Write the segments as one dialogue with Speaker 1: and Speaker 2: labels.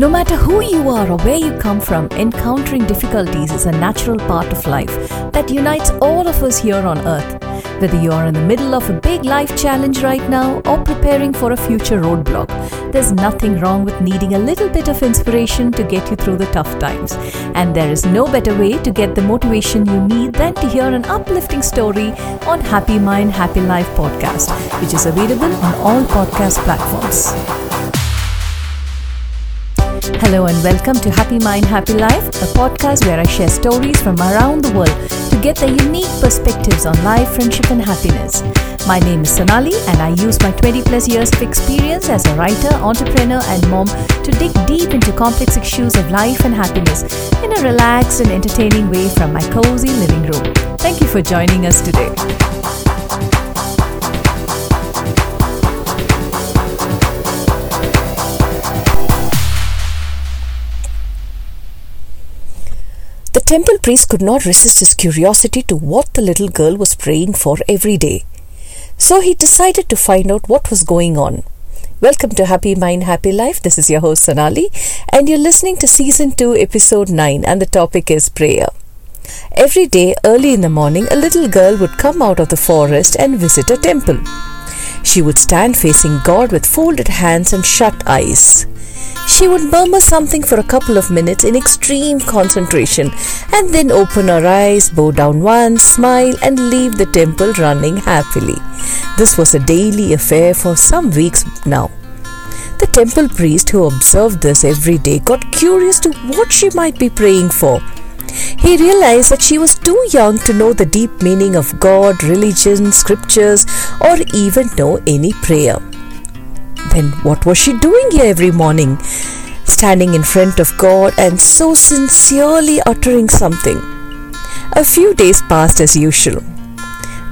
Speaker 1: No matter who you are or where you come from, encountering difficulties is a natural part of life that unites all of us here on earth. Whether you are in the middle of a big life challenge right now or preparing for a future roadblock, there's nothing wrong with needing a little bit of inspiration to get you through the tough times. And there is no better way to get the motivation you need than to hear an uplifting story on Happy Mind, Happy Life podcast, which is available on all podcast platforms. Hello and welcome to Happy Mind, Happy Life, a podcast where I share stories from around the world to get their unique perspectives on life, friendship, and happiness. My name is Sonali, and I use my 20 plus years of experience as a writer, entrepreneur, and mom to dig deep into complex issues of life and happiness in a relaxed and entertaining way from my cozy living room. Thank you for joining us today. The temple priest could not resist his curiosity to what the little girl was praying for every day. So he decided to find out what was going on. Welcome to Happy Mind, Happy Life. This is your host Sonali, and you're listening to Season 2, Episode 9, and the topic is prayer. Every day, early in the morning, a little girl would come out of the forest and visit a temple. She would stand facing God with folded hands and shut eyes. She would murmur something for a couple of minutes in extreme concentration and then open her eyes, bow down once, smile, and leave the temple running happily. This was a daily affair for some weeks now. The temple priest who observed this every day got curious to what she might be praying for. He realized that she was too young to know the deep meaning of God, religion, scriptures, or even know any prayer. Then what was she doing here every morning? Standing in front of God and so sincerely uttering something. A few days passed as usual.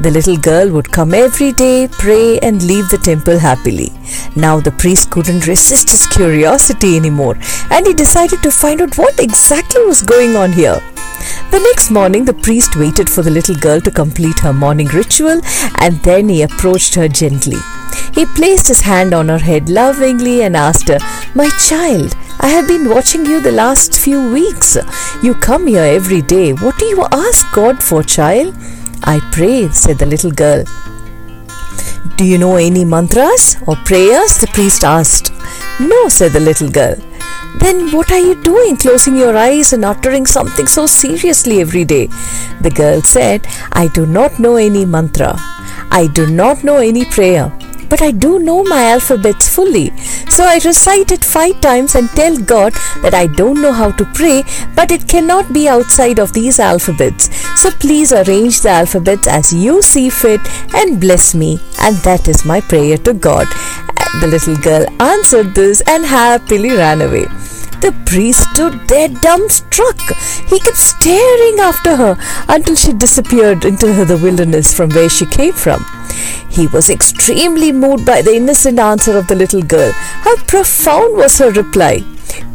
Speaker 1: The little girl would come every day, pray, and leave the temple happily. Now the priest couldn't resist his curiosity anymore, and he decided to find out what exactly was going on here. The next morning, the priest waited for the little girl to complete her morning ritual and then he approached her gently. He placed his hand on her head lovingly and asked her, My child, I have been watching you the last few weeks. You come here every day. What do you ask God for, child? I pray, said the little girl. Do you know any mantras or prayers? The priest asked. No, said the little girl. Then what are you doing, closing your eyes and uttering something so seriously every day? The girl said, I do not know any mantra. I do not know any prayer but I do know my alphabets fully. So I recite it five times and tell God that I don't know how to pray, but it cannot be outside of these alphabets. So please arrange the alphabets as you see fit and bless me. And that is my prayer to God. The little girl answered this and happily ran away. The priest stood there dumbstruck. He kept staring after her until she disappeared into the wilderness from where she came from. He was extremely moved by the innocent answer of the little girl. How profound was her reply!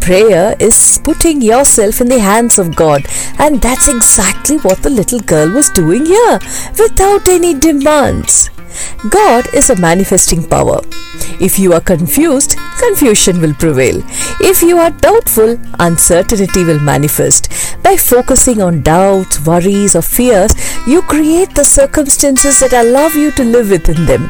Speaker 1: Prayer is putting yourself in the hands of God, and that's exactly what the little girl was doing here, without any demands. God is a manifesting power. If you are confused, confusion will prevail. If you are doubtful, uncertainty will manifest. By focusing on doubts, worries, or fears, you create the circumstances that allow you to live within them.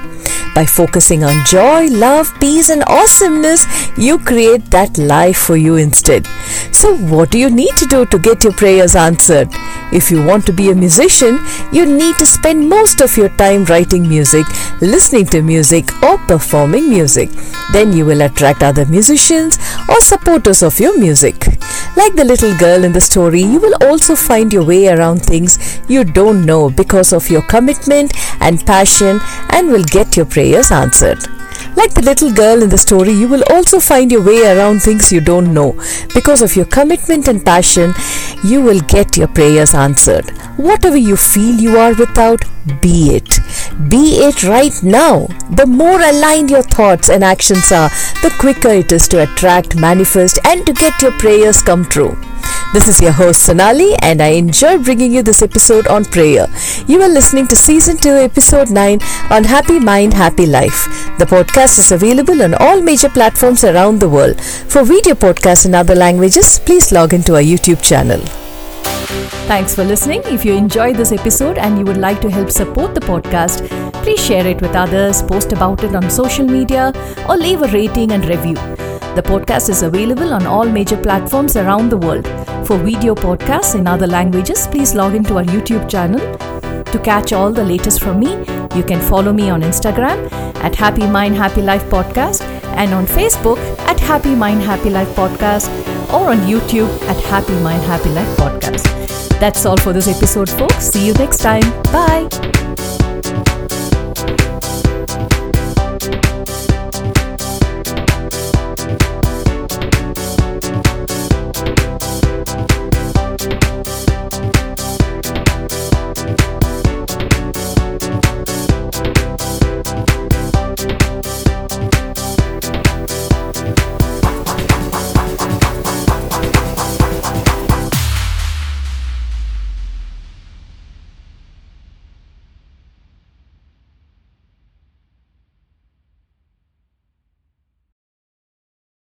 Speaker 1: By focusing on joy, love, peace, and awesomeness, you create that life for you instead. So, what do you need to do to get your prayers answered? If you want to be a musician, you need to spend most of your time writing music, listening to music, or performing music. Then you will attract other musicians or supporters of your music. Like the little girl in the story, you will also find your way around things you don't know because of your commitment and passion and will get your prayers answered. Like the little girl in the story, you will also find your way around things you don't know. Because of your commitment and passion, you will get your prayers answered. Whatever you feel you are without, be it. Be it right now. The more aligned your thoughts and actions are, the quicker it is to attract, manifest, and to get your prayers come true. This is your host Sonali, and I enjoy bringing you this episode on prayer. You are listening to season 2, episode 9 on Happy Mind, Happy Life.
Speaker 2: The podcast is available on all major platforms around the world. For video podcasts in other languages, please log into our YouTube channel. Thanks for listening. If you enjoyed this episode and you would like to help support the podcast, please share it with others, post about it on social media, or leave a rating and review. The podcast is available on all major platforms around the world. For video podcasts in other languages, please log into our YouTube channel. To catch all the latest from me, you can follow me on Instagram at Happy Mind Happy Life Podcast and on Facebook at Happy Mind Happy Life Podcast or on YouTube at Happy Mind Happy Life Podcast. That's all for this episode, folks. See you next time. Bye.